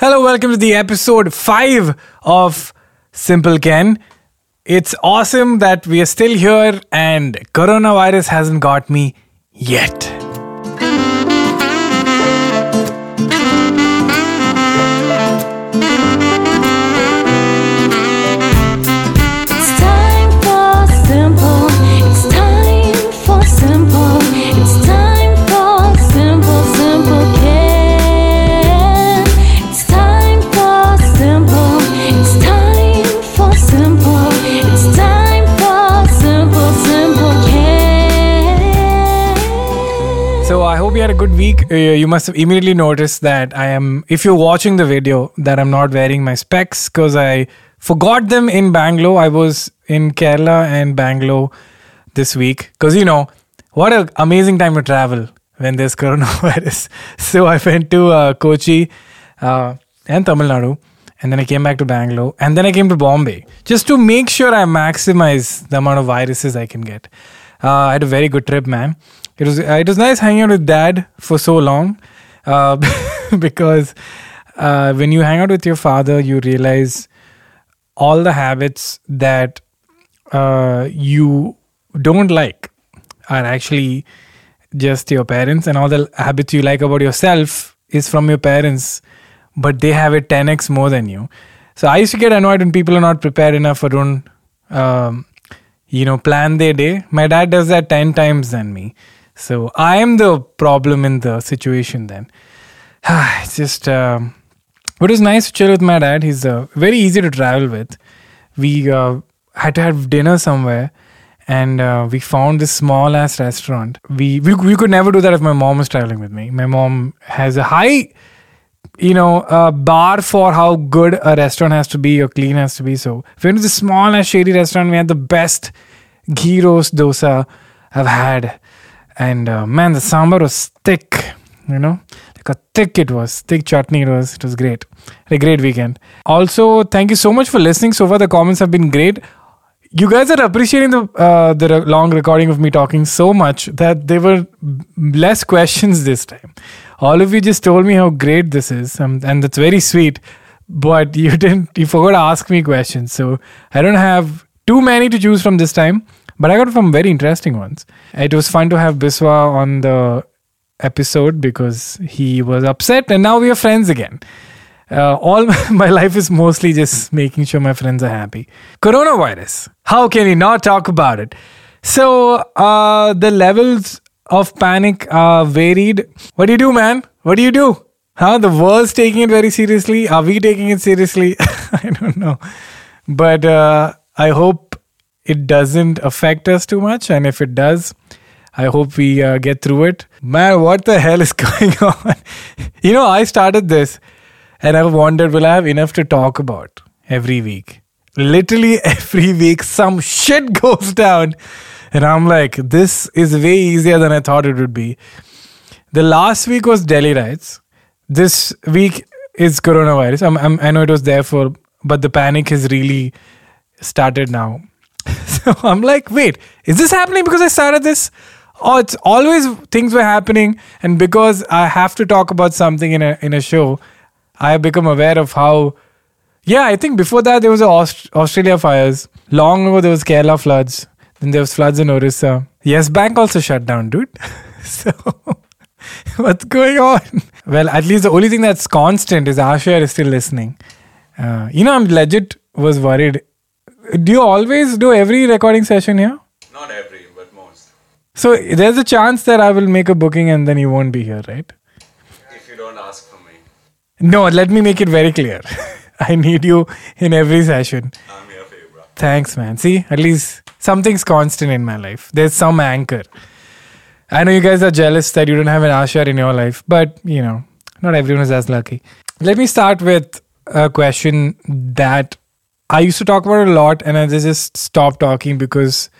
Hello, welcome to the episode 5 of Simple Ken. It's awesome that we are still here and coronavirus hasn't got me yet. Hope you had a good week. Uh, you must have immediately noticed that I am, if you're watching the video, that I'm not wearing my specs because I forgot them in Bangalore. I was in Kerala and Bangalore this week because you know what an amazing time to travel when there's coronavirus. So I went to uh, Kochi uh, and Tamil Nadu. And then I came back to Bangalore, and then I came to Bombay just to make sure I maximize the amount of viruses I can get. Uh, I had a very good trip, man. It was uh, it was nice hanging out with dad for so long, uh, because uh, when you hang out with your father, you realize all the habits that uh, you don't like are actually just your parents, and all the habits you like about yourself is from your parents, but they have it 10x more than you. So I used to get annoyed when people are not prepared enough or don't, um, you know, plan their day. My dad does that 10 times than me. So I am the problem in the situation then. it's just, um, but it was nice to chill with my dad. He's uh, very easy to travel with. We uh, had to have dinner somewhere and uh, we found this small ass restaurant. We, we we could never do that if my mom was traveling with me. My mom has a high, you know, uh, bar for how good a restaurant has to be or clean has to be. So we went to this small ass shady restaurant. We had the best roast dosa I've had, and uh, man, the sambar was thick. You know, like a thick it was, thick chutney. It was. It was great. A great weekend. Also, thank you so much for listening. So far, the comments have been great you guys are appreciating the uh, the long recording of me talking so much that there were less questions this time. All of you just told me how great this is, um, and that's very sweet. But you didn't. You forgot to ask me questions, so I don't have too many to choose from this time. But I got some very interesting ones. It was fun to have Biswa on the episode because he was upset, and now we are friends again. Uh, all my life is mostly just making sure my friends are happy. Coronavirus. How can we not talk about it? So, uh, the levels of panic are varied. What do you do, man? What do you do? Huh? The world's taking it very seriously. Are we taking it seriously? I don't know. But uh, I hope it doesn't affect us too much. And if it does, I hope we uh, get through it. Man, what the hell is going on? you know, I started this and I've wondered will I have enough to talk about every week? Literally every week, some shit goes down. And I'm like, this is way easier than I thought it would be. The last week was Delhi riots. This week is coronavirus. I'm, I'm, I know it was there for, but the panic has really started now. so I'm like, wait, is this happening because I started this? Oh, it's always things were happening, and because I have to talk about something in a in a show, I have become aware of how. Yeah, I think before that there was Aust- Australia fires. Long ago there was Kerala floods. Then there was floods in Orissa. Yes, Bank also shut down, dude. so what's going on? Well, at least the only thing that's constant is Asher is still listening. Uh, you know, I'm legit was worried. Do you always do every recording session here? Not every, but most. So there's a chance that I will make a booking and then you won't be here, right? If you don't ask for me, No, let me make it very clear. I need you in every session. I'm here for you, bro. Thanks, man. See, at least something's constant in my life. There's some anchor. I know you guys are jealous that you don't have an Asher in your life, but you know, not everyone is as lucky. Let me start with a question that I used to talk about it a lot, and I just stopped talking because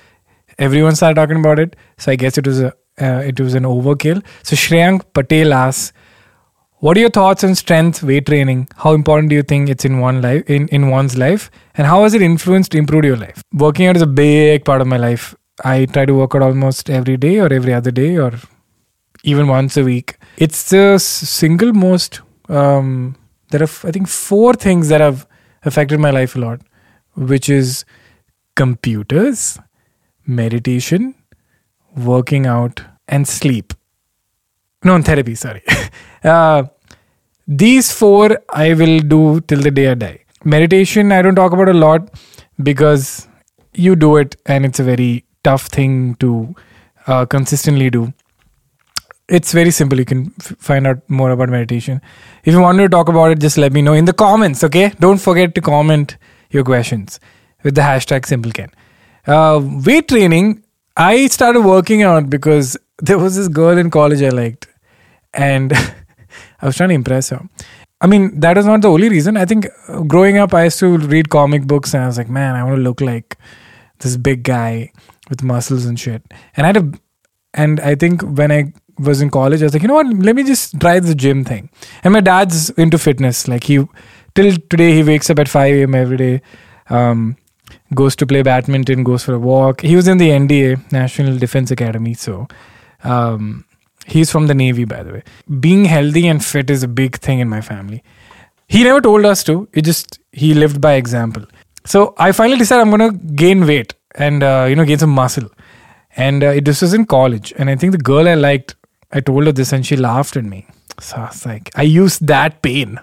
everyone started talking about it. So I guess it was a uh, it was an overkill. So Shreyank Patel asks, "What are your thoughts on strength weight training? How important do you think it's in one life in in one's life, and how has it influenced improved your life? Working out is a big part of my life. I try to work out almost every day or every other day or." even once a week. It's the single most um, there are, I think, four things that have affected my life a lot, which is computers, meditation, working out, and sleep. No, and therapy, sorry. uh, these four I will do till the day I die. Meditation, I don't talk about a lot because you do it and it's a very tough thing to uh, consistently do. It's very simple. You can f- find out more about meditation. If you want to talk about it, just let me know in the comments, okay? Don't forget to comment your questions with the hashtag SimpleCan. Uh, weight training, I started working out because there was this girl in college I liked and I was trying to impress her. I mean, that is not the only reason. I think uh, growing up, I used to read comic books and I was like, man, I want to look like this big guy with muscles and shit. And I had a, and I think when I was in college, I was like, you know what, let me just try the gym thing. And my dad's into fitness. Like, he, till today, he wakes up at 5 a.m. every day, um, goes to play badminton, goes for a walk. He was in the NDA, National Defense Academy. So, um, He's from the Navy, by the way. Being healthy and fit is a big thing in my family. He never told us to. It just he lived by example. So I finally decided I'm gonna gain weight and uh, you know gain some muscle. And uh, this was in college, and I think the girl I liked, I told her this, and she laughed at me. So I was like, I used that pain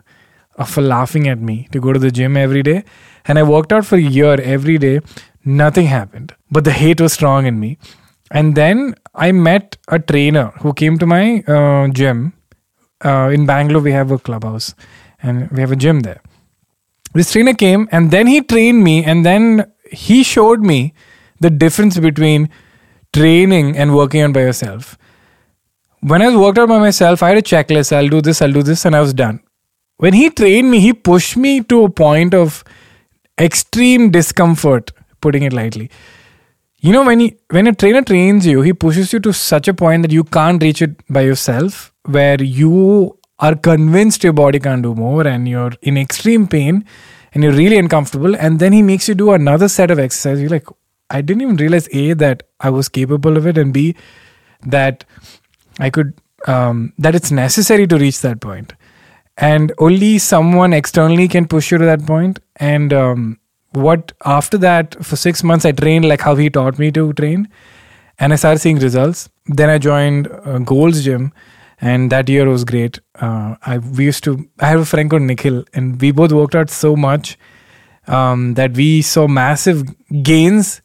of her laughing at me to go to the gym every day, and I worked out for a year every day. Nothing happened, but the hate was strong in me. And then I met a trainer who came to my uh, gym. Uh, in Bangalore, we have a clubhouse and we have a gym there. This trainer came and then he trained me, and then he showed me the difference between training and working out by yourself. When I was worked out by myself, I had a checklist I'll do this, I'll do this, and I was done. When he trained me, he pushed me to a point of extreme discomfort, putting it lightly you know when he when a trainer trains you he pushes you to such a point that you can't reach it by yourself where you are convinced your body can't do more and you're in extreme pain and you're really uncomfortable and then he makes you do another set of exercise you're like i didn't even realize a that i was capable of it and b that i could um, that it's necessary to reach that point. And only someone externally can push you to that point. and um, what after that for six months i trained like how he taught me to train. And i started seeing results. Then i joined uh, gold's gym. And that year was great. Uh, i we used to i have a friend called nikhil. And we both worked out so much um, that we saw massive gains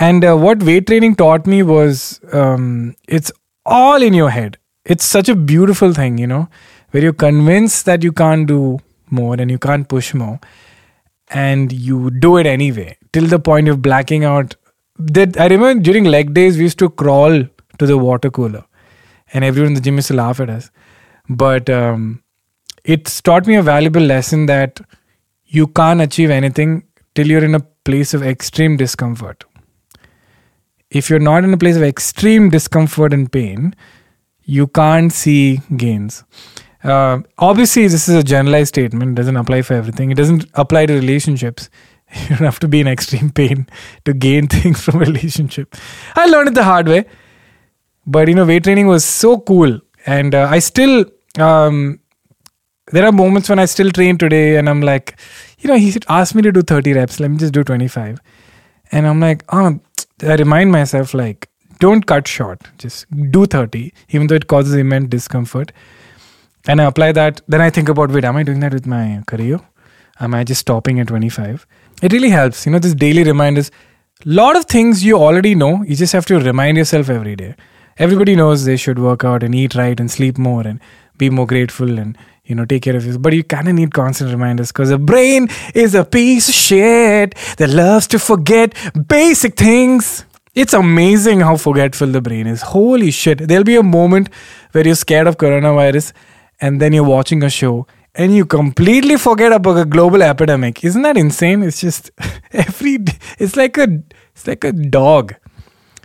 and uh, what weight training taught me was um, it's all in your head it's such a beautiful thing you know where you're convinced that you can't do more and you can't push more and you do it anyway till the point of blacking out. That I remember during leg days we used to crawl to the water cooler, and everyone in the gym used to laugh at us. But um, it's taught me a valuable lesson that you can't achieve anything till you're in a place of extreme discomfort. If you're not in a place of extreme discomfort and pain, you can't see gains. Uh, obviously, this is a generalized statement, doesn't apply for everything. It doesn't apply to relationships. You don't have to be in extreme pain to gain things from relationship. I learned it the hard way, but you know, weight training was so cool, and uh, I still. Um, there are moments when I still train today, and I'm like, you know, he asked me to do 30 reps. Let me just do 25, and I'm like, oh, I remind myself like, don't cut short. Just do 30, even though it causes immense discomfort and I apply that, then I think about wait, am I doing that with my career? Am I just stopping at 25? It really helps. You know, this daily reminders. lot of things you already know. You just have to remind yourself every day. Everybody knows they should work out and eat right and sleep more and be more grateful and you know take care of yourself. But you kind of need constant reminders because the brain is a piece of shit that loves to forget basic things. It's amazing how forgetful the brain is. Holy shit. There'll be a moment where you're scared of coronavirus and then you're watching a show and you completely forget about a global epidemic. Isn't that insane? It's just every it's like a it's like a dog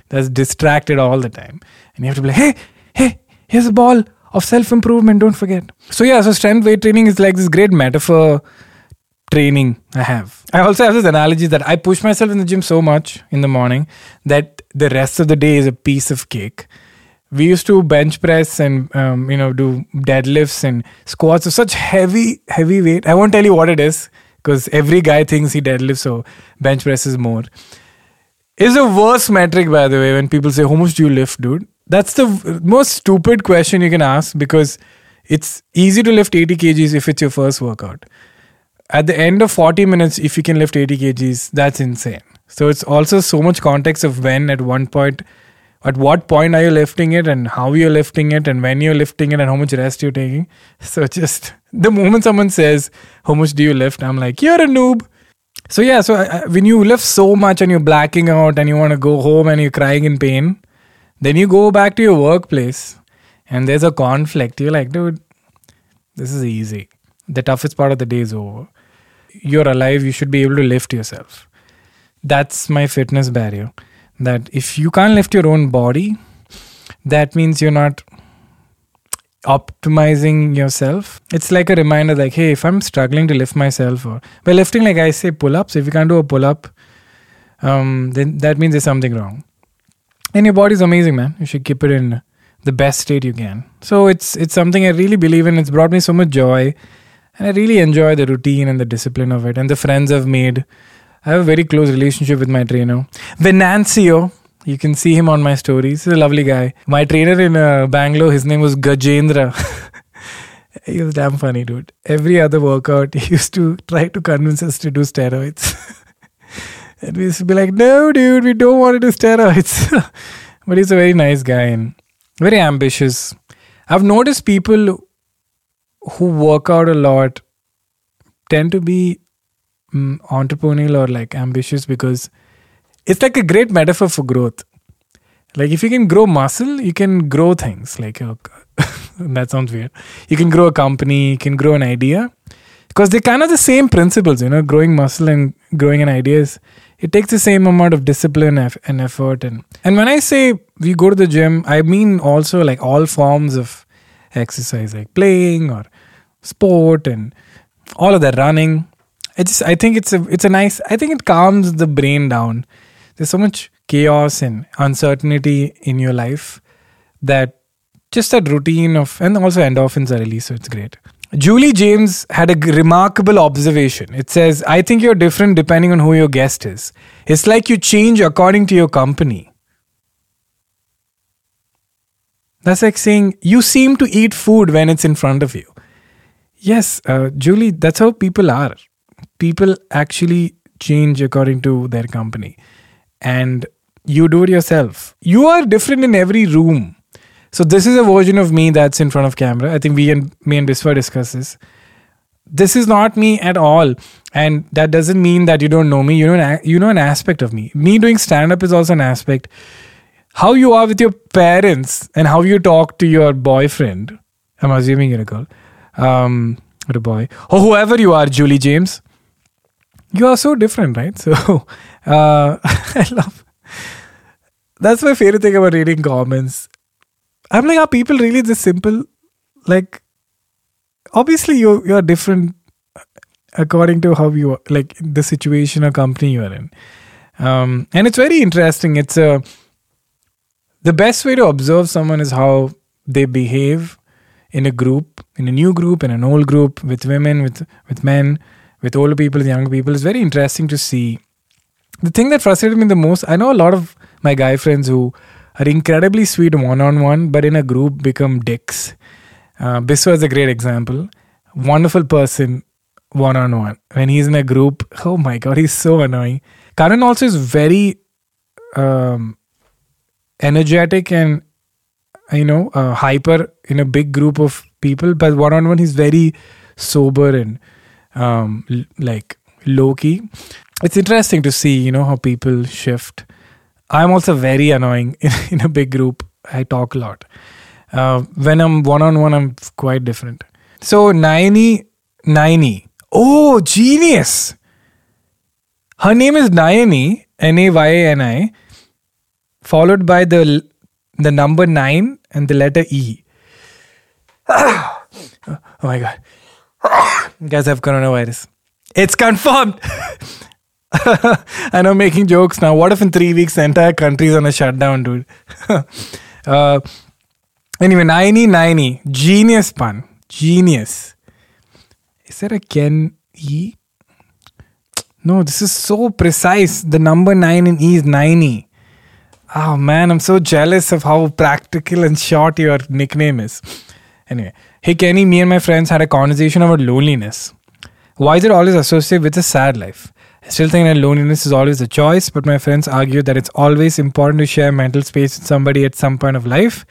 that's distracted all the time. And you have to be like, hey, hey, here's a ball of self-improvement, don't forget. So yeah, so strength weight training is like this great metaphor training I have. I also have this analogy that I push myself in the gym so much in the morning that the rest of the day is a piece of cake we used to bench press and um, you know do deadlifts and squats of such heavy heavy weight. I won't tell you what it is because every guy thinks he deadlifts, so bench press is more. Is a worse metric, by the way, when people say, How much do you lift, dude? That's the most stupid question you can ask because it's easy to lift 80 kgs if it's your first workout. At the end of 40 minutes, if you can lift 80 kgs, that's insane. So it's also so much context of when, at one point, at what point are you lifting it and how you're lifting it and when you're lifting it and how much rest you're taking. So just the moment someone says, How much do you lift? I'm like, You're a noob. So yeah, so when you lift so much and you're blacking out and you want to go home and you're crying in pain, then you go back to your workplace and there's a conflict. You're like, dude, this is easy. The toughest part of the day is over. You're alive. You should be able to lift yourself. That's my fitness barrier. That if you can't lift your own body, that means you're not optimizing yourself. It's like a reminder, like, hey, if I'm struggling to lift myself, or by lifting, like I say, pull ups, if you can't do a pull up, um, then that means there's something wrong. And your body's amazing, man. You should keep it in the best state you can. So it's it's something I really believe in. It's brought me so much joy, and I really enjoy the routine and the discipline of it, and the friends I've made. I have a very close relationship with my trainer, Venancio. You can see him on my stories. He's a lovely guy. My trainer in uh, Bangalore, his name was Gajendra. he was damn funny, dude. Every other workout, he used to try to convince us to do steroids. and we used to be like, no, dude, we don't want to do steroids. but he's a very nice guy and very ambitious. I've noticed people who work out a lot tend to be mm, entrepreneurial or like ambitious because it's like a great metaphor for growth. Like if you can grow muscle, you can grow things. Like uh, that sounds weird. You can grow a company, you can grow an idea, because they're kind of the same principles. You know, growing muscle and growing an idea is it takes the same amount of discipline and effort. And and when I say we go to the gym, I mean also like all forms of exercise, like playing or sport and all of that running. It's I think it's a it's a nice. I think it calms the brain down there's so much chaos and uncertainty in your life that just that routine of and also endorphins are released so it's great julie james had a remarkable observation. It says i think you're different depending on who your guest is. It's like you change according to your company. That's like saying you seem to eat food when it's in front of you. Yes uh, julie that's how people are. People actually change according to their company. And you do it yourself. You are different in every room. So this is a version of me that's in front of camera. I think we and me and Biswa discuss this. This is not me at all, and that doesn't mean that you don't know me. You know, an, you know an aspect of me. Me doing stand up is also an aspect. How you are with your parents and how you talk to your boyfriend. I'm assuming you're a girl, um, or a boy, or whoever you are, Julie James you are so different, right? So, uh, I love. That's my favorite thing about reading comments. I'm like, are people really this simple? Like, obviously, you you are different according to how you are, like the situation or company you are in. Um, and it's very interesting. It's a the best way to observe someone is how they behave in a group, in a new group, in an old group, with women, with with men, with older people, with younger people. It's very interesting to see. The thing that frustrated me the most, I know a lot of my guy friends who are incredibly sweet one on one, but in a group become dicks. Uh, Biswa is a great example. Wonderful person one on one. When he's in a group, oh my god, he's so annoying. Karan also is very um, energetic and you know uh, hyper in a big group of people, but one on one he's very sober and um, l- like low key. It's interesting to see you know how people shift. I'm also very annoying in, in a big group. I talk a lot. Uh, when I'm one on one, I'm quite different. So Nayani, Nayani. Oh, genius! Her name is Nayani, N A Y A N I, followed by the the number nine and the letter E. oh my god, you guys have coronavirus. It's confirmed. I know, making jokes now. What if in three weeks the entire country is on a shutdown, dude? uh, Anyway, 90 90. Genius pun. Genius. Is there a Ken E? No, this is so precise. The number 9 in E is 90. Oh man, I'm so jealous of how practical and short your nickname is. Anyway, hey Kenny, me and my friends had a conversation about loneliness. Why is it always associated with a sad life? I still think that loneliness is always a choice, but my friends argue that it's always important to share mental space with somebody at some point of life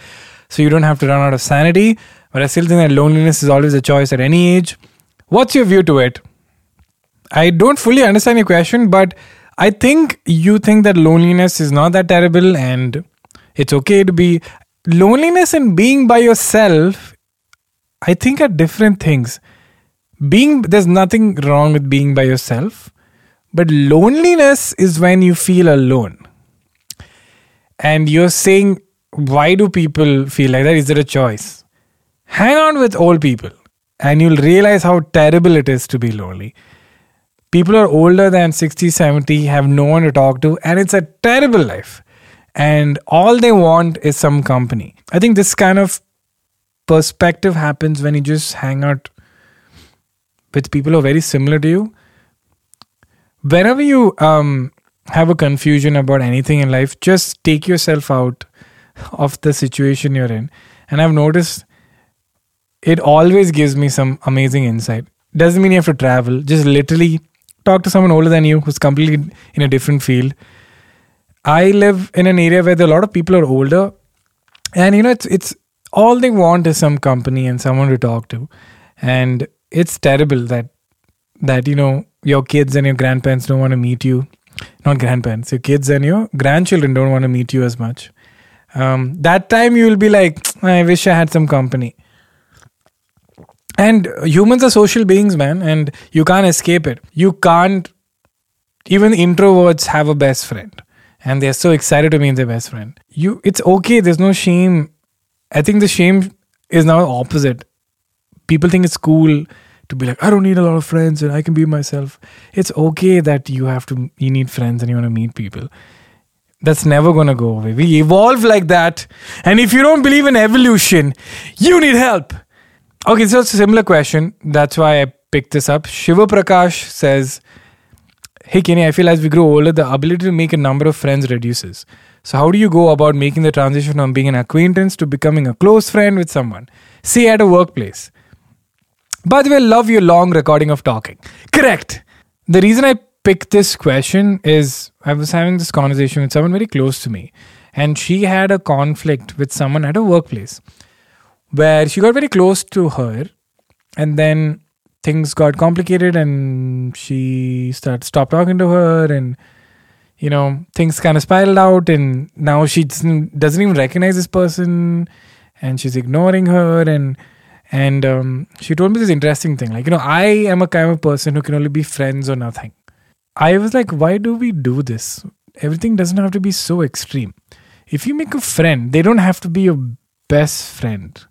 so you don't have to run out of sanity. But I still think that loneliness is always a choice at any age. What's your view to it? I don't fully understand your question, but I think you think that loneliness is not that terrible and it's okay to be. Loneliness and being by yourself, I think, are different things. Being, there's nothing wrong with being by yourself, but loneliness is when you feel alone. And you're saying, why do people feel like that? Is there a choice? Hang out with old people and you'll realize how terrible it is to be lonely people are older than 60 70 have no one to talk to and it's a terrible life and all they want is some company i think this kind of perspective happens when you just hang out with people who are very similar to you whenever you um, have a confusion about anything in life just take yourself out of the situation you're in. And i've noticed it always gives me some amazing insight. Doesn't mean you have to travel. Just literally talk to someone older than you who's completely in a different field. I live in an area where a lot of people are older, and you know it's it's all they want is some company and someone to talk to, and it's terrible that that you know your kids and your grandparents don't want to meet you, not grandparents, your kids and your grandchildren don't want to meet you as much. Um, that time you will be like, I wish I had some company. And humans are social beings man and you can't escape it. You can't even introverts have a best friend and they're so excited to meet their best friend. You it's okay there's no shame. I think the shame is now opposite. People think it's cool to be like i don't need a lot of friends and i can be myself it's okay that you have to you need friends and you want to meet people that's never going to go away we evolve like that and if you don't believe in evolution you need help Okay, so it's a similar question. That's why I picked this up. Shiva Prakash says, Hey Kenny, I feel as we grow older, the ability to make a number of friends reduces. So, how do you go about making the transition from being an acquaintance to becoming a close friend with someone? Say at a workplace. By the way, love your long recording of talking. Correct. The reason I picked this question is I was having this conversation with someone very close to me, and she had a conflict with someone at a workplace where she got very close to her and then things got complicated and she started stopped talking to her and you know things kind of spiraled out and now she doesn't, doesn't even recognize this person and she's ignoring her and and um, she told me this interesting thing like you know i am a kind of person who can only be friends or nothing. I was like why do we do this? Everything doesn't have to be so extreme. If you make a friend they don't have to be your best friend.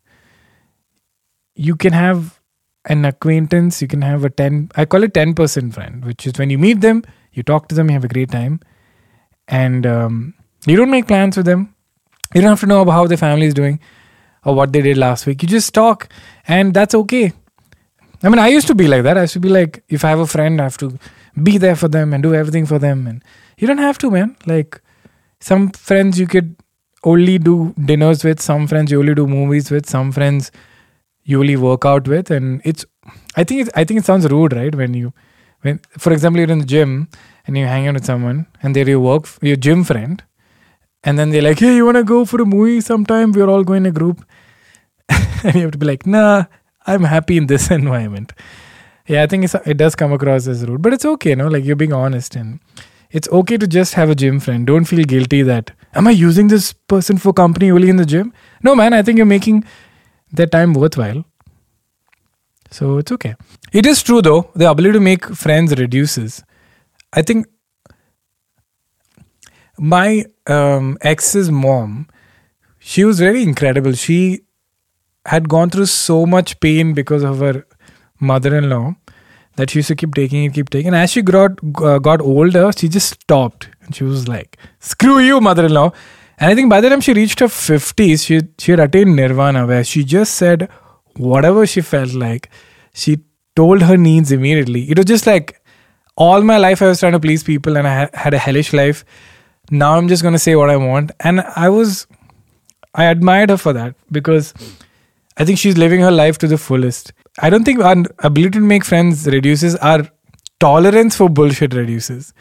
You can have an acquaintance, you can have a 10, I call it 10% friend, which is when you meet them, you talk to them, you have a great time, and um, you don't make plans with them. You don't have to know about how their family is doing or what they did last week. You just talk, and that's okay. I mean, I used to be like that. I used to be like, if I have a friend, I have to be there for them and do everything for them. And you don't have to, man. Like, some friends you could only do dinners with, some friends you only do movies with, some friends you only work out with and it's i think it's, i think it sounds rude right when you when for example you're in the gym and you hang out with someone and they're your work your gym friend and then they're like hey you want to go for a movie sometime we're all going in a group and you have to be like nah i'm happy in this environment yeah i think it does come across as rude but it's okay no like you're being honest and it's okay to just have a gym friend don't feel guilty that am i using this person for company only in the gym no man i think you're making their time worthwhile. So it's okay. It is true though, the ability to make friends reduces. I think my um, ex's mom, she was really incredible. She had gone through so much pain because of her mother-in-law that she used to keep taking it, keep taking. And as she got uh, got older, she just stopped and she was like, "Screw you, mother-in-law," And I think by the time she reached her 50s, she, she had attained nirvana, where she just said whatever she felt like. She told her needs immediately. It was just like all my life I was trying to please people and I had a hellish life. Now I'm just to say what I want. And I was, I admired her for that because I think she's living her life to the fullest. I don't think our ability to make friends reduces, our tolerance for bullshit reduces.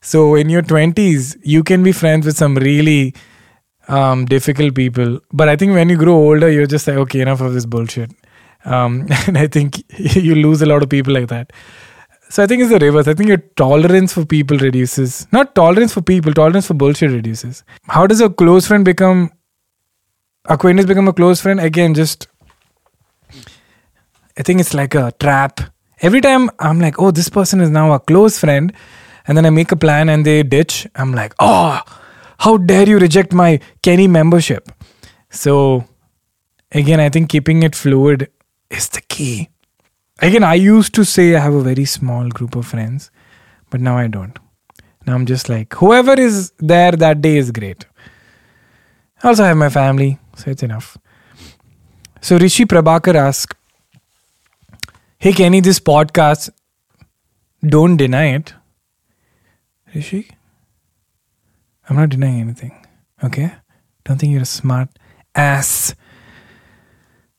So in your 20s, you can be friends with some really um, difficult people. But I think when you grow older, you're just like, okay, enough of this bullshit. Um, and I think you lose a lot of people like that. So I think it's the reverse. I think your tolerance for people reduces. Not tolerance for people, tolerance for bullshit reduces. How does a close friend become acquaintance become a close friend? Again, just I think it's like a trap. Every time I'm like, oh, this person is now a close friend, and then I make a plan and they ditch, I'm like, oh, how dare you reject my Kenny membership? So again, I think keeping it fluid is the key. Again, I used to say I have a very small group of friends, but now I don't. Now I'm just like, whoever is there that day is great. I also have my family, so it's enough. So Rishi Prabhakar asked, Hey Kenny, this podcast, don't deny it. Rishi, I'm not denying anything. Okay? Don't think you're a smart ass.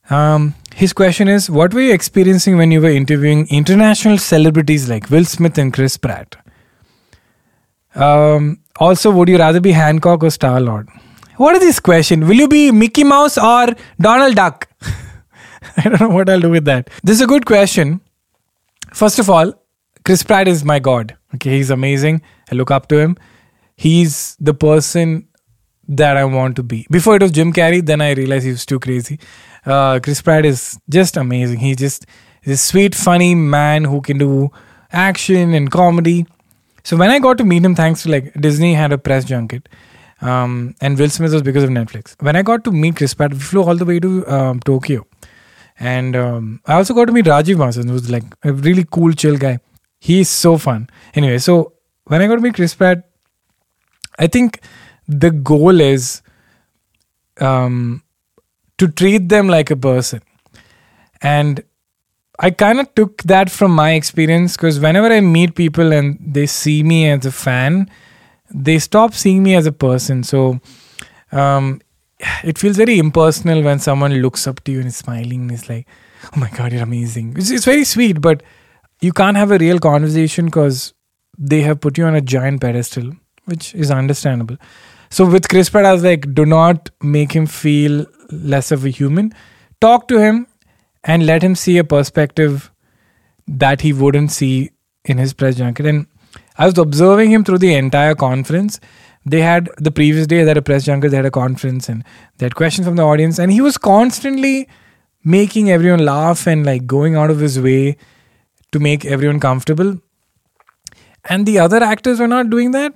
Um, his question is What were you experiencing when you were interviewing international celebrities like Will Smith and Chris Pratt? Um, also, would you rather be Hancock or Star Lord? What is this question? Will you be Mickey Mouse or Donald Duck? I don't know what I'll do with that. This is a good question. First of all, Chris Pratt is my god. Okay, he's amazing. I look up to him. He's the person that I want to be. Before it was Jim Carrey, then I realized he was too crazy. Uh, Chris Pratt is just amazing. He just this sweet, funny man who can do action and comedy. So when I got to meet him, thanks to like Disney had a press junket, um, and Will Smith was because of Netflix. When I got to meet Chris Pratt, we flew all the way to um, Tokyo, and um, I also got to meet Rajeev Masand, who's like a really cool, chill guy. He's so fun. Anyway, so when I got to meet Chris Pratt, I think the goal is um, to treat them like a person. And I kind of took that from my experience because whenever I meet people and they see me as a fan, they stop seeing me as a person. So um, it feels very impersonal when someone looks up to you and is smiling and is like, oh my God, you're amazing. It's, it's very sweet, but you can't have a real conversation because they have put you on a giant pedestal, which is understandable. So with Chris Pratt, I was like, do not make him feel less of a human. Talk to him and let him see a perspective that he wouldn't see in his press junket. And I was observing him through the entire conference. They had the previous day, they had a press junket, they had a conference, and they had questions from the audience. And he was constantly making everyone laugh and like going out of his way to make everyone comfortable. And the other actors were not doing that.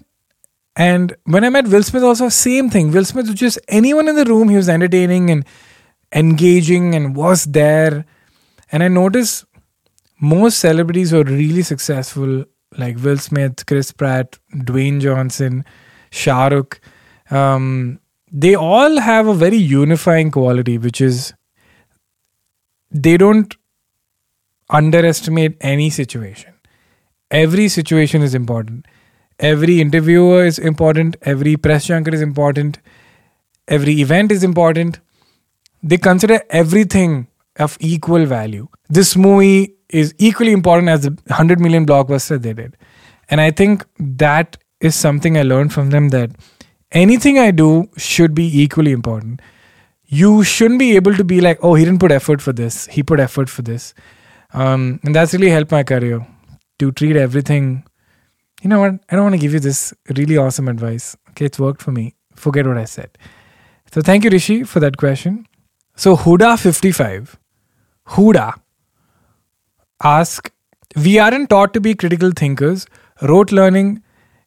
And when I met Will Smith, also same thing. Will Smith was just anyone in the room. He was entertaining and engaging and was there. And I noticed most celebrities were really successful, like Will Smith, Chris Pratt, Dwayne Johnson, Shah Rukh, um, they all have a very unifying quality, which is they don't underestimate any situation. Every situation is important. Every interviewer is important. Every press junket is important. Every event is important. They consider everything of equal value. This movie is equally important as the 100 million blockbuster they did. And I think that is something I learned from them that anything I do should be equally important. You shouldn't be able to be like, oh, he didn't put effort for this. He put effort for this. Um, and that's really helped my career to treat everything. You know what? I don't want to give you this really awesome advice. Okay, it's worked for me. Forget what I said. So thank you, Rishi, for that question. So Huda55, Huda, ask, we aren't taught to be critical thinkers. Rote learning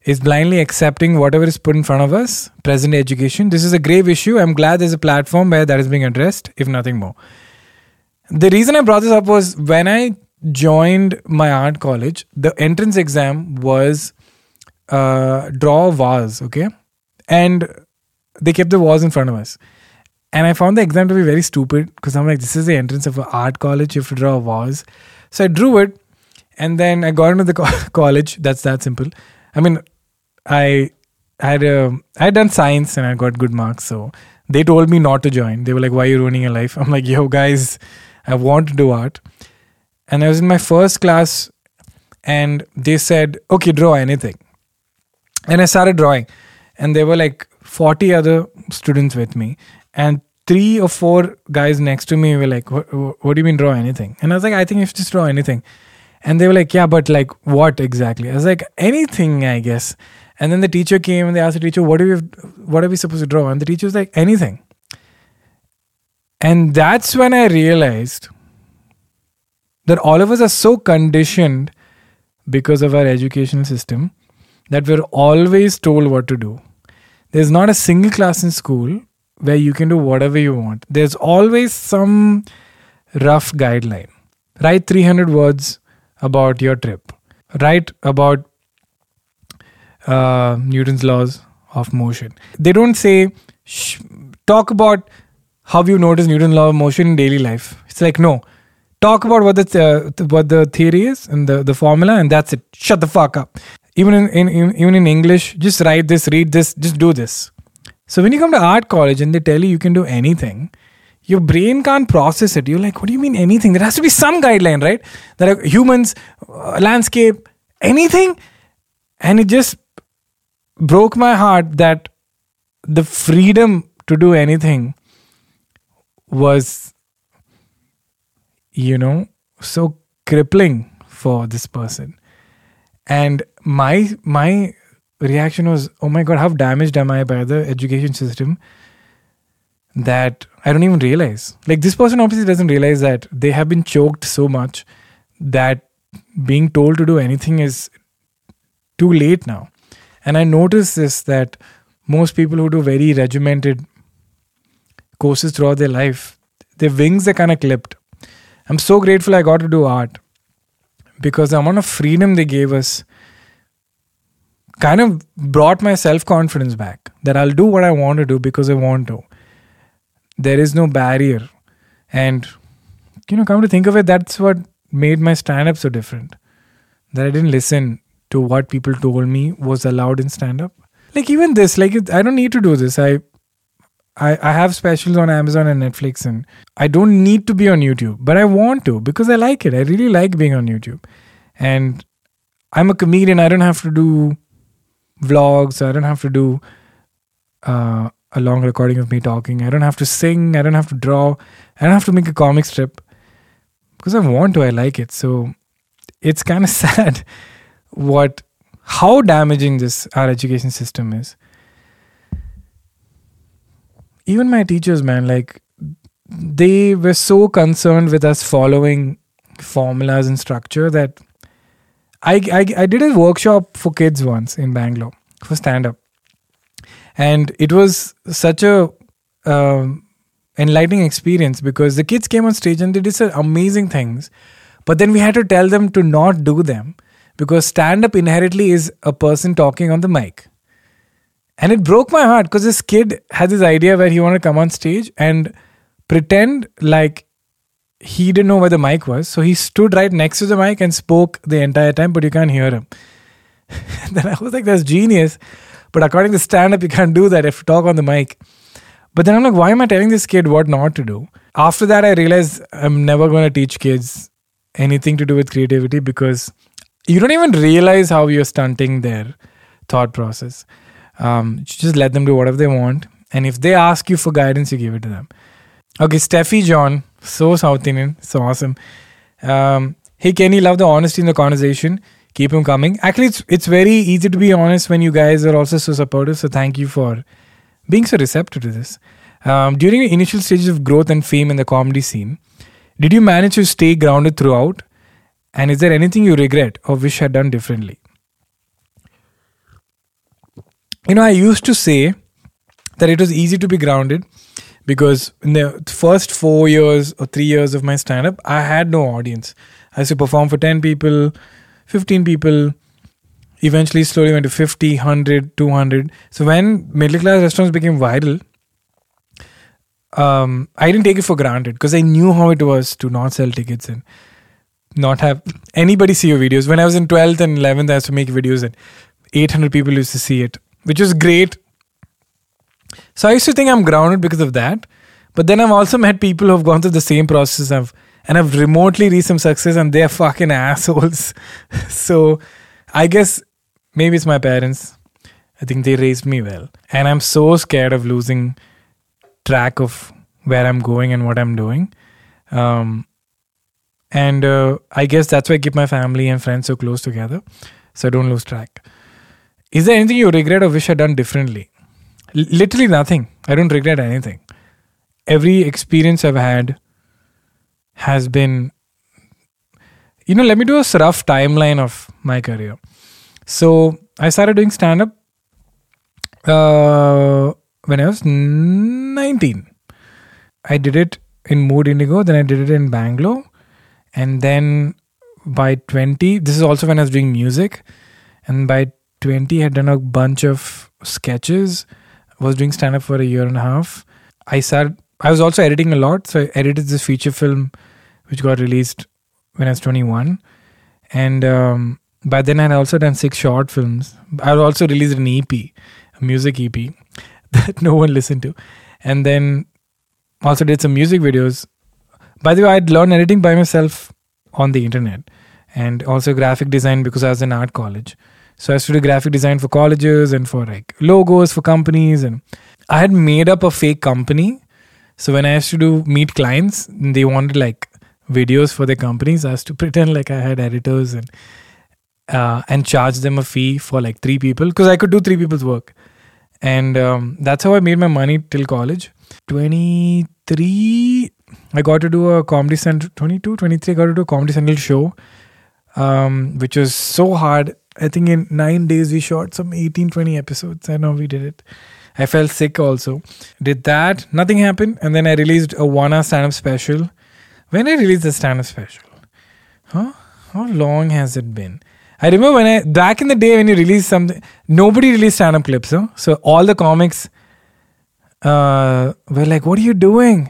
is blindly accepting whatever is put in front of us. Present education. This is a grave issue. I'm glad there's a platform where that is being addressed, if nothing more. The reason I brought this up was when I joined my art college, the entrance exam was uh, draw a vase, okay? And they kept the walls in front of us. And I found the exam to be very stupid because I'm like, this is the entrance of an art college. You have to draw a vase. So I drew it, and then I got into the co- college. That's that simple. I mean, I had a, I had done science and I got good marks. So they told me not to join. They were like, "Why are you ruining your life?" I'm like, "Yo, guys, I want to do art." And I was in my first class, and they said, "Okay, draw anything." And I started drawing, and there were like 40 other students with me, and three or four guys next to me were like, "What, what do you mean draw anything?" And I was like, "I think you just draw anything." And they were like, "Yeah, but like what exactly?" I was like, "Anything, I guess." And then the teacher came and they asked the teacher, "What do we, what are we supposed to draw?" And the teacher was like, "Anything." And that's when I realized that all of us are so conditioned because of our educational system that we're always told what to do. There's not a single class in school where you can do whatever you want. There's always some rough guideline. Write 300 words about your trip. Write about uh, Newton's laws of motion. They don't say, talk about how you notice Newton's law of motion in daily life. It's like, no, talk about what the th- what the theory is and the, the formula, and that's it. Shut the fuck up. Even in, in, in even in English, just write this, read this, just do this. So when you come to art college and they tell you you can do anything, your brain can't process it. You're like, what do you mean anything? There has to be some guideline, right? That humans, uh, landscape, anything, and it just broke my heart that the freedom to do anything was you know so crippling for this person. And my my reaction was oh my god how damaged am i by the education system that i don't even realize? Like this person obviously doesn't realize that they have been choked so much that being told to do anything is too late now and i noticed this that most people who do very regimented courses throughout their life their wings are kind of clipped i'm so grateful i got to do art because the amount of freedom they gave us kind of brought my self confidence back that I'll do what I want to do because I want to. There is no barrier. And, you know, come to think of it, that's what made my stand up so different. That I didn't listen to what people told me was allowed in stand up. Like, even this, like, it, I don't need to do this. I, I, I have specials on Amazon and Netflix, and I don't need to be on YouTube, but I want to because I like it. I really like being on YouTube. And I'm a comedian. I don't have to do vlogs. I don't have to do uh, a long recording of me talking. I don't have to sing. I don't have to draw. I don't have to make a comic strip because I want to. I like it. So it's kind of sad what how damaging this our education system is. Even my teachers, man, like they were so concerned with us following formulas and structure that I, I, I did a workshop for kids once in Bangalore for stand up. And it was such a um, enlightening experience because the kids came on stage and they did some amazing things. But then we had to tell them to not do them because stand up inherently is a person talking on the mic. And it broke my heart because this kid had this idea where he wanted to come on stage and pretend like he didn't know where the mic was. So he stood right next to the mic and spoke the entire time, but you can't hear him. then I was like, that's genius. But according to stand up, you can't do that if you talk on the mic. But then I'm like, why am I telling this kid what not to do? After that, I realized I'm never going to teach kids anything to do with creativity because you don't even realize how you're stunting their thought process. Um, just let them do whatever they want. And if they ask you for guidance, you give it to them. Okay, Steffi John, so South Indian, so awesome. Um, hey Kenny, love the honesty in the conversation. Keep him coming. Actually, it's it's very easy to be honest when you guys are also so supportive. So thank you for being so receptive to this. Um, during the initial stages of growth and fame in the comedy scene, did you manage to stay grounded throughout? And is there anything you regret or wish had done differently? You know, I used to say that it was easy to be grounded because in the first four years or three years of my stand up, I had no audience. I used to perform for 10 people, 15 people. eventually slowly went to 50 100 200 so when middle class restaurants became viral um, i didn't take it for granted because i knew how it was to not sell tickets and not have anybody see your videos. When i was in 12th and 11th i used to make videos and 800 people used to see it which was great. So i used to think i'm grounded because of that. But then i've also met people who've gone through the same process. Of and have remotely reached some success and they're fucking assholes. So i guess maybe it's my parents. I think they raised me well. And i'm so scared of losing track of where i'm going and what i'm doing. Um, and uh, i guess that's why i keep my family and friends so close together so i don't lose track. Is there anything you regret or wish i'd done differently? L- literally nothing. I don't regret anything. Every experience i've had has been you know let me do a rough timeline of my career. So i started doing stand up uh, when i was 19 i did it in mood indigo then i did it in bangalore and then by 20 this is also when i was doing music. And by 20 i had done a bunch of sketches. Was doing stand up for a year and a half. I started i was also editing a lot. So i edited this feature film which got released when i was 21 and um, by then i had also done six short films. I also released an ep a music ep that no one listened to. And then also did some music videos by the way i'd learned editing by myself on the internet and also graphic design because i was in art college. So i used to do graphic design for colleges and for like logos for companies and i had made up a fake company. So when i used to do meet clients they wanted like videos for their companies. I used to pretend like i had editors and uh, and charge them a fee for like three people because i could do three people's work. And um, that's how i made my money till college. 23 i got to do a comedy central 22 23 i got to do a comedy central show um, which was so hard. I think in nine days we shot some 18 20 episodes i know we did it. I felt sick also. Did that nothing happened and then i released a one hour stand-up special. When i released the stand-up special? Huh? How long has it been? I remember when I back in the day when you released something, nobody released stand-up clips, huh? So all the comics uh, were like, "What are you doing?"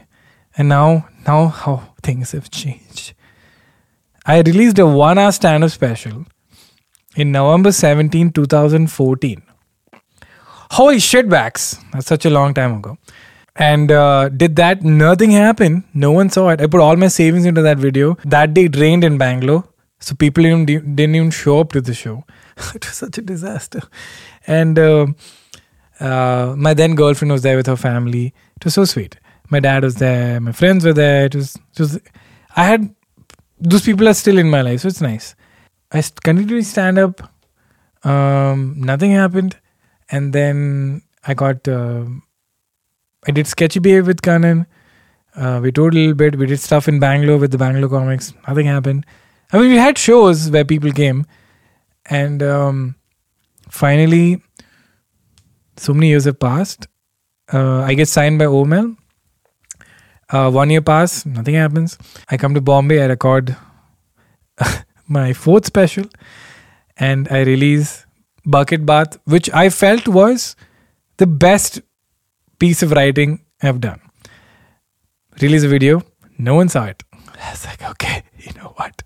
And now, now how things have changed. I released a one-hour stand-up special in November 17, 2014. Holy shit, backs! That's such a long time ago. And uh, did that? Nothing happened. No one saw it. I put all my savings into that video. That day it rained in Bangalore. So people even didn't even show up to the show. it was such a disaster. And uh, uh, my then girlfriend was there with her family. It was so sweet. My dad was there. My friends were there. It was. I had those people are still in my life, so it's nice. I continued to stand up. Um, nothing happened, and then I got. Uh, I did sketchy behave with Kanan. Uh, we toured a little bit. We did stuff in Bangalore with the Bangalore comics. Nothing happened. I mean, we had shows where people came, and um, finally, so many years have passed. Uh, I get signed by OML. Uh, one year pass, nothing happens. I come to Bombay, I record my fourth special, and I release Bucket Bath, which I felt was the best piece of writing I've done. Release a video, no one saw it. I was like, okay, you know what?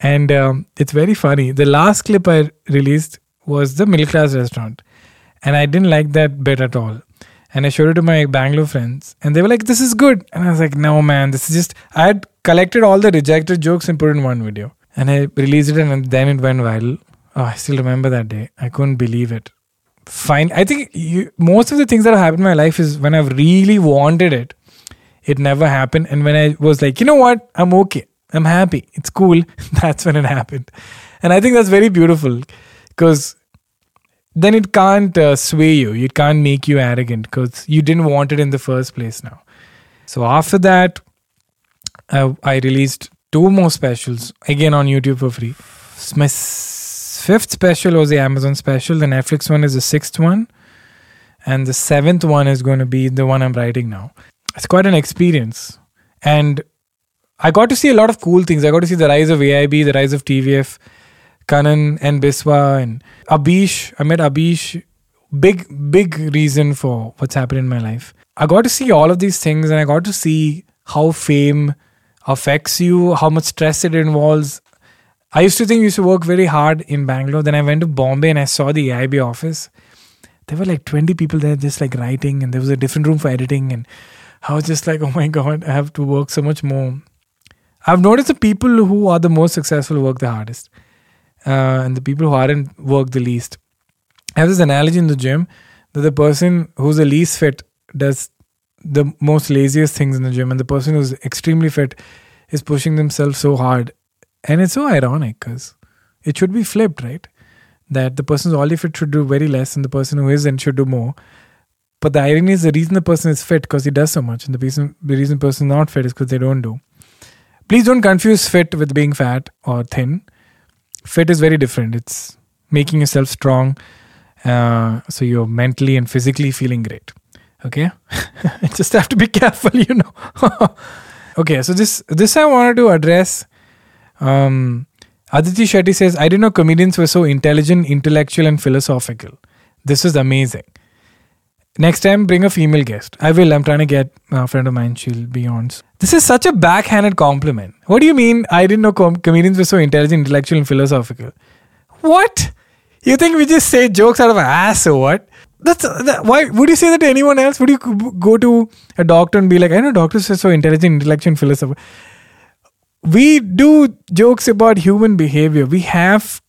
And um, it's very funny. The last clip I released was the middle class restaurant, and I didn't like that bit at all. And I showed it to my Bangalore friends, and they were like, "This is good." And I was like, "No, man, this is just." I had collected all the rejected jokes and put in one video, and I released it, and then it went viral. Oh, I still remember that day. I couldn't believe it. Fine. I think you, most of the things that have happened in my life is when I've really wanted it, it never happened. And when I was like, you know what, I'm okay. I'm happy. It's cool. That's when it happened. And I think that's very beautiful because then it can't uh, sway you. It can't make you arrogant because you didn't want it in the first place now. So after that, uh, I released two more specials again on YouTube for free. My fifth special was the Amazon special. The Netflix one is the sixth one. And the seventh one is going to be the one I'm writing now. It's quite an experience. And I got to see a lot of cool things. I got to see the rise of AIB, the rise of TVF, Kanan and Biswa and Abish. I met Abish. Big, big reason for what's happened in my life. I got to see all of these things and I got to see how fame affects you, how much stress it involves. I used to think you used to work very hard in Bangalore. Then I went to Bombay and I saw the AIB office. There were like 20 people there just like writing, and there was a different room for editing. And I was just like, oh my God, I have to work so much more. I've noticed the people who are the most successful work the hardest, uh, and the people who aren't work the least. I have this analogy in the gym that the person who's the least fit does the most laziest things in the gym, and the person who's extremely fit is pushing themselves so hard. And it's so ironic because it should be flipped, right? That the person who's already fit should do very less, and the person who isn't should do more. But the irony is the reason the person is fit because he does so much, and the reason the reason person not fit is because they don't do. Please don't confuse fit with being fat or thin. Fit is very different. It's making yourself strong, uh, so you're mentally and physically feeling great. Okay, just have to be careful, you know. okay, so this this I wanted to address. Um, Aditi Shetty says, I didn't know comedians were so intelligent, intellectual, and philosophical. This is amazing. Next time, bring a female guest. I will. I'm trying to get a friend of mine. She'll be on. This is such a backhanded compliment. What do you mean? I didn't know com- comedians were so intelligent, intellectual, and philosophical. What? You think we just say jokes out of our ass or what? That's that, why. Would you say that to anyone else? Would you go to a doctor and be like, I know doctors are so intelligent, intellectual, and philosophical? we do jokes about human behavior. We have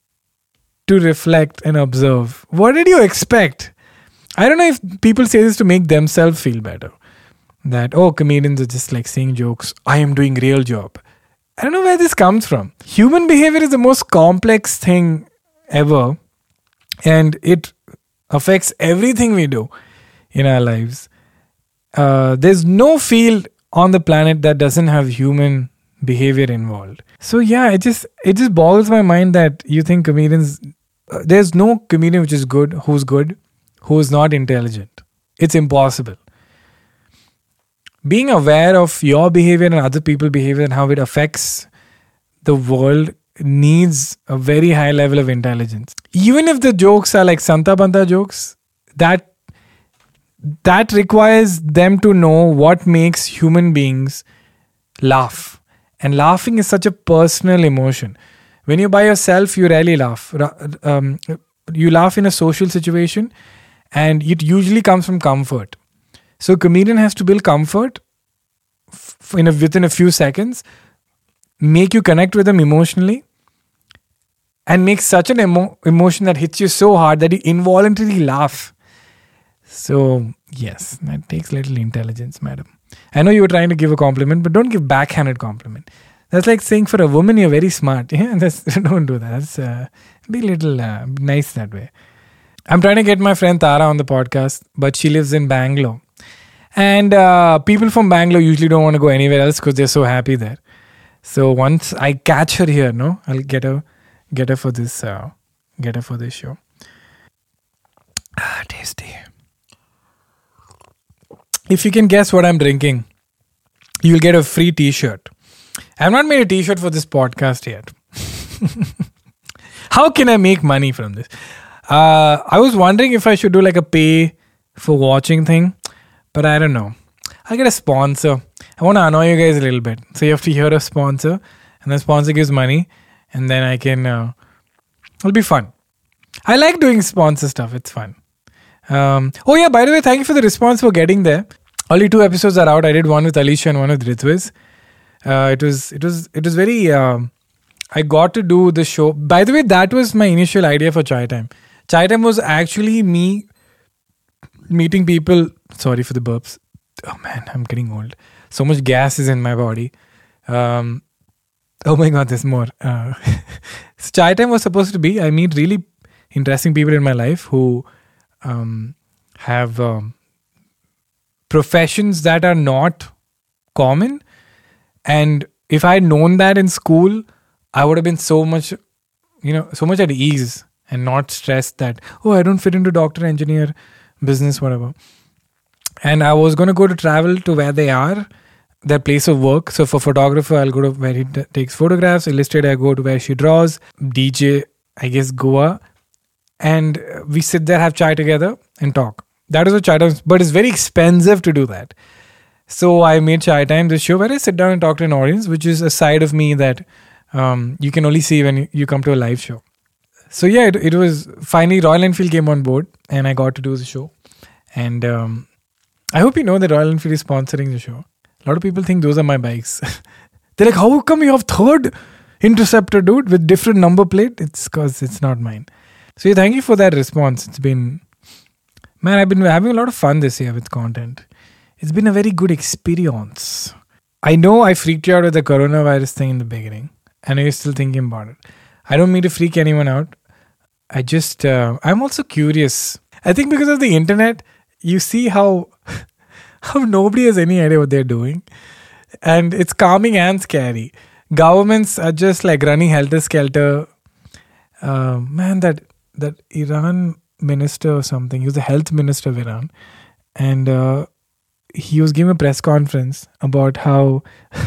to reflect and observe. What did you expect? I don't know if people say this to make themselves feel better. That, oh, comedians are just like saying jokes. I am doing real job. I don't know where this comes from. Human behavior is the most complex thing ever. And it affects everything we do in our lives. Uh, there's no field on the planet that doesn't have human behavior involved. So yeah, it just it just boggles my mind that you think comedians uh, there's no comedian which is good who's good who's not intelligent. It's impossible. Being aware of your behavior and other people's behavior and how it affects the world needs a very high level of intelligence. Even if the jokes are like Santa Banta jokes, that that requires them to know what makes human beings laugh and laughing is such a personal emotion. When you're by yourself, you rarely laugh. Um, you laugh in a social situation, and it usually comes from comfort. So, a comedian has to build comfort f- in a, within a few seconds, make you connect with them emotionally, and make such an emo- emotion that hits you so hard that you involuntarily laugh. So, yes, that takes little intelligence, madam. I know you were trying to give a compliment, but don't give backhanded compliment. That's like saying for a woman you're very smart. Yeah, that's, don't do that. That's, uh, be a little uh, nice that way. I'm trying to get my friend Tara on the podcast, but she lives in Bangalore. And uh, people from Bangalore usually don't want to go anywhere else because they're so happy there. So once I catch her here, no, I'll get her, get her for this, uh, get her for this show. Ah, tasty. If you can guess what I'm drinking, you'll get a free T-shirt. I've not made a T-shirt for this podcast yet. How can I make money from this? Uh, I was wondering if I should do like a pay for watching thing, but I don't know. I'll get a sponsor. I want to annoy you guys a little bit. So you have to hear a sponsor, and the sponsor gives money, and then I can. Uh, it'll be fun. I like doing sponsor stuff. It's fun. Um, oh yeah, by the way, thank you for the response for getting there. Only two episodes are out. I did one with Alicia and one with Ritviz. Uh, it was it was it was very. Um, I got to do the show. By the way, that was my initial idea for Chai Time. Chai Time was actually me meeting people. Sorry for the burps. Oh man, I'm getting old. So much gas is in my body. Um, oh my god, there's more. Uh, so Chai Time was supposed to be I meet really interesting people in my life who um, have um, professions that are not common. And if I had known that in school, I would have been so much, you know, so much at ease and not stress that, oh, I don't fit into doctor, engineer, business, whatever. And I was going to go to travel to where they are, their place of work. So for photographer, I'll go to where he t- takes photographs. Illustrator, I go to where she draws. DJ, I guess Goa, and we sit there, have chai together, and talk. That is what chai time, but it's very expensive to do that. So I made Chai Time, this show where I sit down and talk to an audience, which is a side of me that um, you can only see when you come to a live show. So yeah, it, it was finally Royal Enfield came on board, and I got to do the show. And um, I hope you know that Royal Enfield is sponsoring the show. A lot of people think those are my bikes. They're like, how come you have third interceptor, dude, with different number plate? It's because it's not mine. So yeah, thank you for that response. It's been, man, I've been having a lot of fun this year with content. It's been a very good experience. I know I freaked you out with the coronavirus thing in the beginning. I know you're still thinking about it. I don't mean to freak anyone out. I just, uh, I'm also curious. I think because of the internet, you see how how nobody has any idea what they're doing, and it's calming and scary. Governments are just like running helter skelter. Uh, man, that that Iran minister or something. He was the health minister of Iran, and uh, he was giving a press conference about how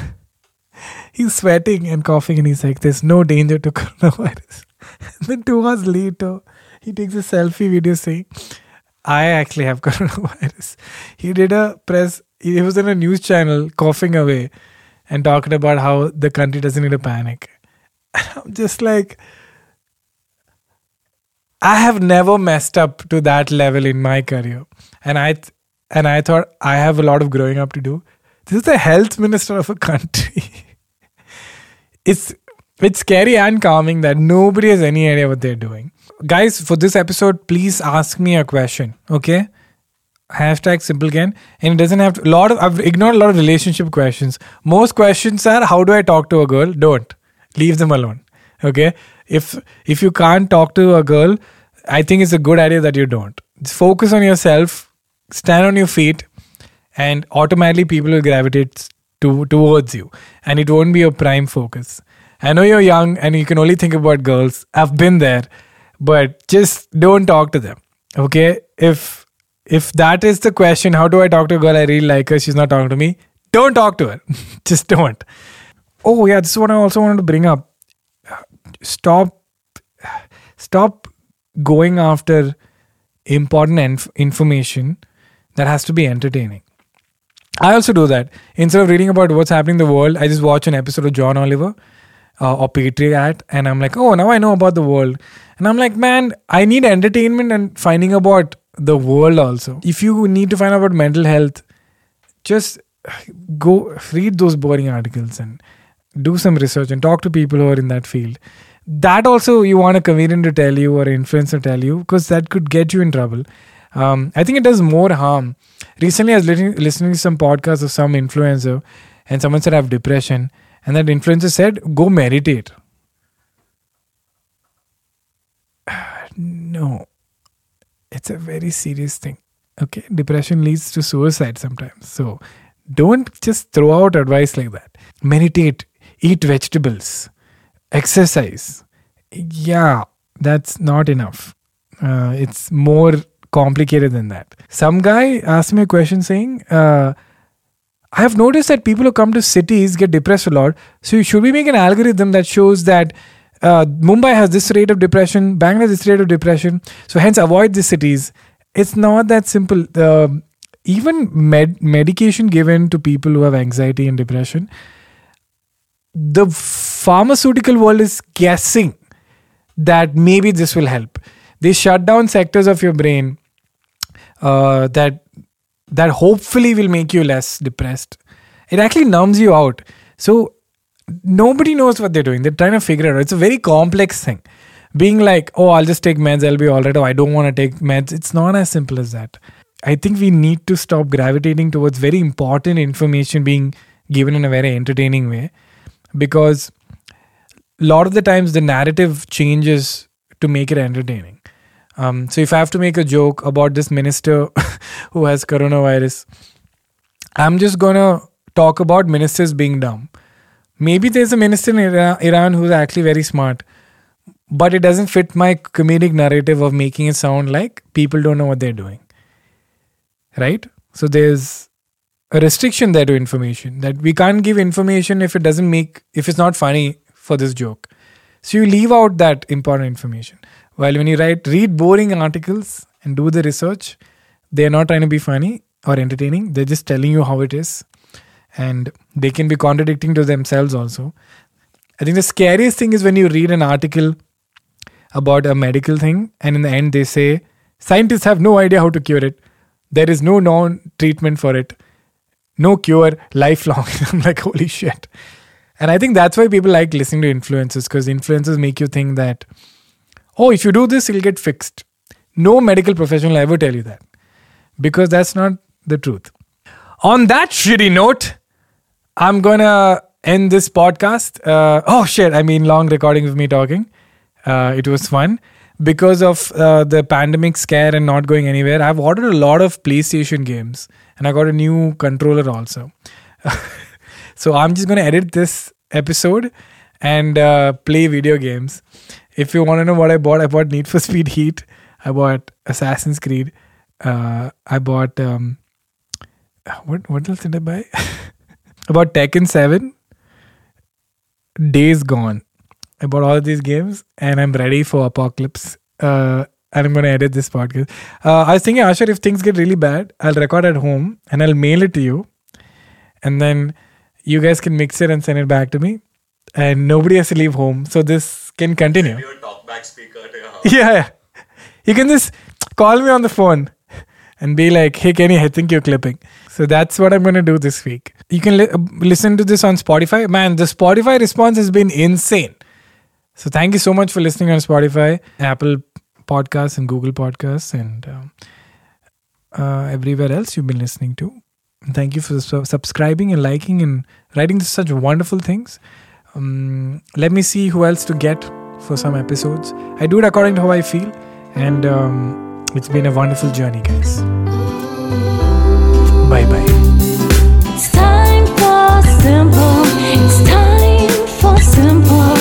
he's sweating and coughing, and he's like, "There's no danger to coronavirus." and then two hours later, he takes a selfie video saying, "I actually have coronavirus." He did a press. He was in a news channel coughing away and talking about how the country doesn't need a panic. And I'm just like, I have never messed up to that level in my career, and I th- and I thought I have a lot of growing up to do. This is the health minister of a country. It's it's scary and calming that nobody has any idea what they're doing. Guys, for this episode, please ask me a question, okay? Hashtag simple again. And it doesn't have to, lot of I've ignored a lot of relationship questions. Most questions are how do I talk to a girl? Don't. Leave them alone. Okay? If if you can't talk to a girl, I think it's a good idea that you don't. Just focus on yourself, stand on your feet, and automatically people will gravitate to, towards you. And it won't be your prime focus. I know you're young and you can only think about girls. I've been there but just don't talk to them okay? If if that is the question how do i talk to a girl i really like her she's not talking to me? Don't talk to her. Just don't. Oh yeah this is what i also wanted to bring up. Stop stop going after important inf- information that has to be entertaining I also do that. Instead of reading about what's happening in the world, I just watch an episode of John Oliver uh, or Patriot, and I'm like, oh, now I know about the world. And I'm like, man, I need entertainment and finding about the world also. If you need to find out about mental health, just go read those boring articles and do some research and talk to people who are in that field. That also you want a comedian to tell you or influencer to tell you because that could get you in trouble. Um, I think it does more harm. Recently, I was listening, to some podcast of some influencer, and someone said I have depression, and that influencer said, "Go meditate." no, it's a very serious thing. Okay, depression leads to suicide sometimes. So, don't just throw out advice like that. Meditate, eat vegetables, exercise. Yeah, that's not enough. Uh, it's more complicated than that. Some guy asked me a question saying, uh, I have noticed that people who come to cities get depressed a lot. So should we make an algorithm that shows that uh, Mumbai has this rate of depression, Bangalore has this rate of depression, so hence avoid the cities. It's not that simple. Uh, even med- medication given to people who have anxiety and depression, the pharmaceutical world is guessing that maybe this will help. They shut down sectors of your brain uh, that that hopefully will make you less depressed. It actually numbs you out. So nobody knows what they're doing. They're trying to figure it out. It's a very complex thing. Being like, oh, I'll just take meds, I'll be all right. Oh, I don't want to take meds. It's not as simple as that. I think we need to stop gravitating towards very important information being given in a very entertaining way because a lot of the times the narrative changes to make it entertaining. Um, so if I have to make a joke about this minister who has coronavirus, I'm just gonna talk about ministers being dumb. Maybe there's a minister in Iran who's actually very smart, but it doesn't fit my comedic narrative of making it sound like people don't know what they're doing. Right? So there's a restriction there to information that we can't give information if it doesn't make if it's not funny for this joke. So you leave out that important information. While when you write, read boring articles and do the research, they're not trying to be funny or entertaining. They're just telling you how it is. And they can be contradicting to themselves also. I think the scariest thing is when you read an article about a medical thing and in the end they say scientists have no idea how to cure it. There is no known treatment for it. No cure, lifelong. I'm like, holy shit. And I think that's why people like listening to influencers because influencers make you think that, oh, if you do this, it'll get fixed. No medical professional will ever tell you that because that's not the truth. On that shitty note, I'm gonna end this podcast. Uh, oh shit! I mean, long recording of me talking. Uh, it was fun because of uh, the pandemic scare and not going anywhere. I've ordered a lot of PlayStation games, and I got a new controller also. so I'm just gonna edit this episode and uh, play video games. If you want to know what I bought, I bought Need for Speed Heat. I bought Assassin's Creed. Uh, I bought um, what? What else did I buy? about Tekken 7, Days Gone. I bought all these games and I'm ready for Apocalypse. Uh, and I'm to edit this podcast. Uh, I was thinking, Asher, if things get really bad, I'll record at home and I'll mail it to you. And then you guys can mix it and send it back to me. And nobody has to leave home. So this can continue. Your talkback speaker. Yeah, yeah. You can just call me on the phone and be like, hey, Kenny, I think you're clipping. So that's what I'm going to do this week. You can li- uh, listen to this on Spotify. Man, the Spotify response has been insane. So thank you so much for listening on Spotify, Apple Podcasts, and Google Podcasts, and um, uh, everywhere else you've been listening to. And thank you for su- subscribing and liking and writing such wonderful things. Um, let me see who else to get for some episodes. I do it according to how I feel, and um, it's been a wonderful journey, guys. Bye bye. It's time for simple. It's time for simple.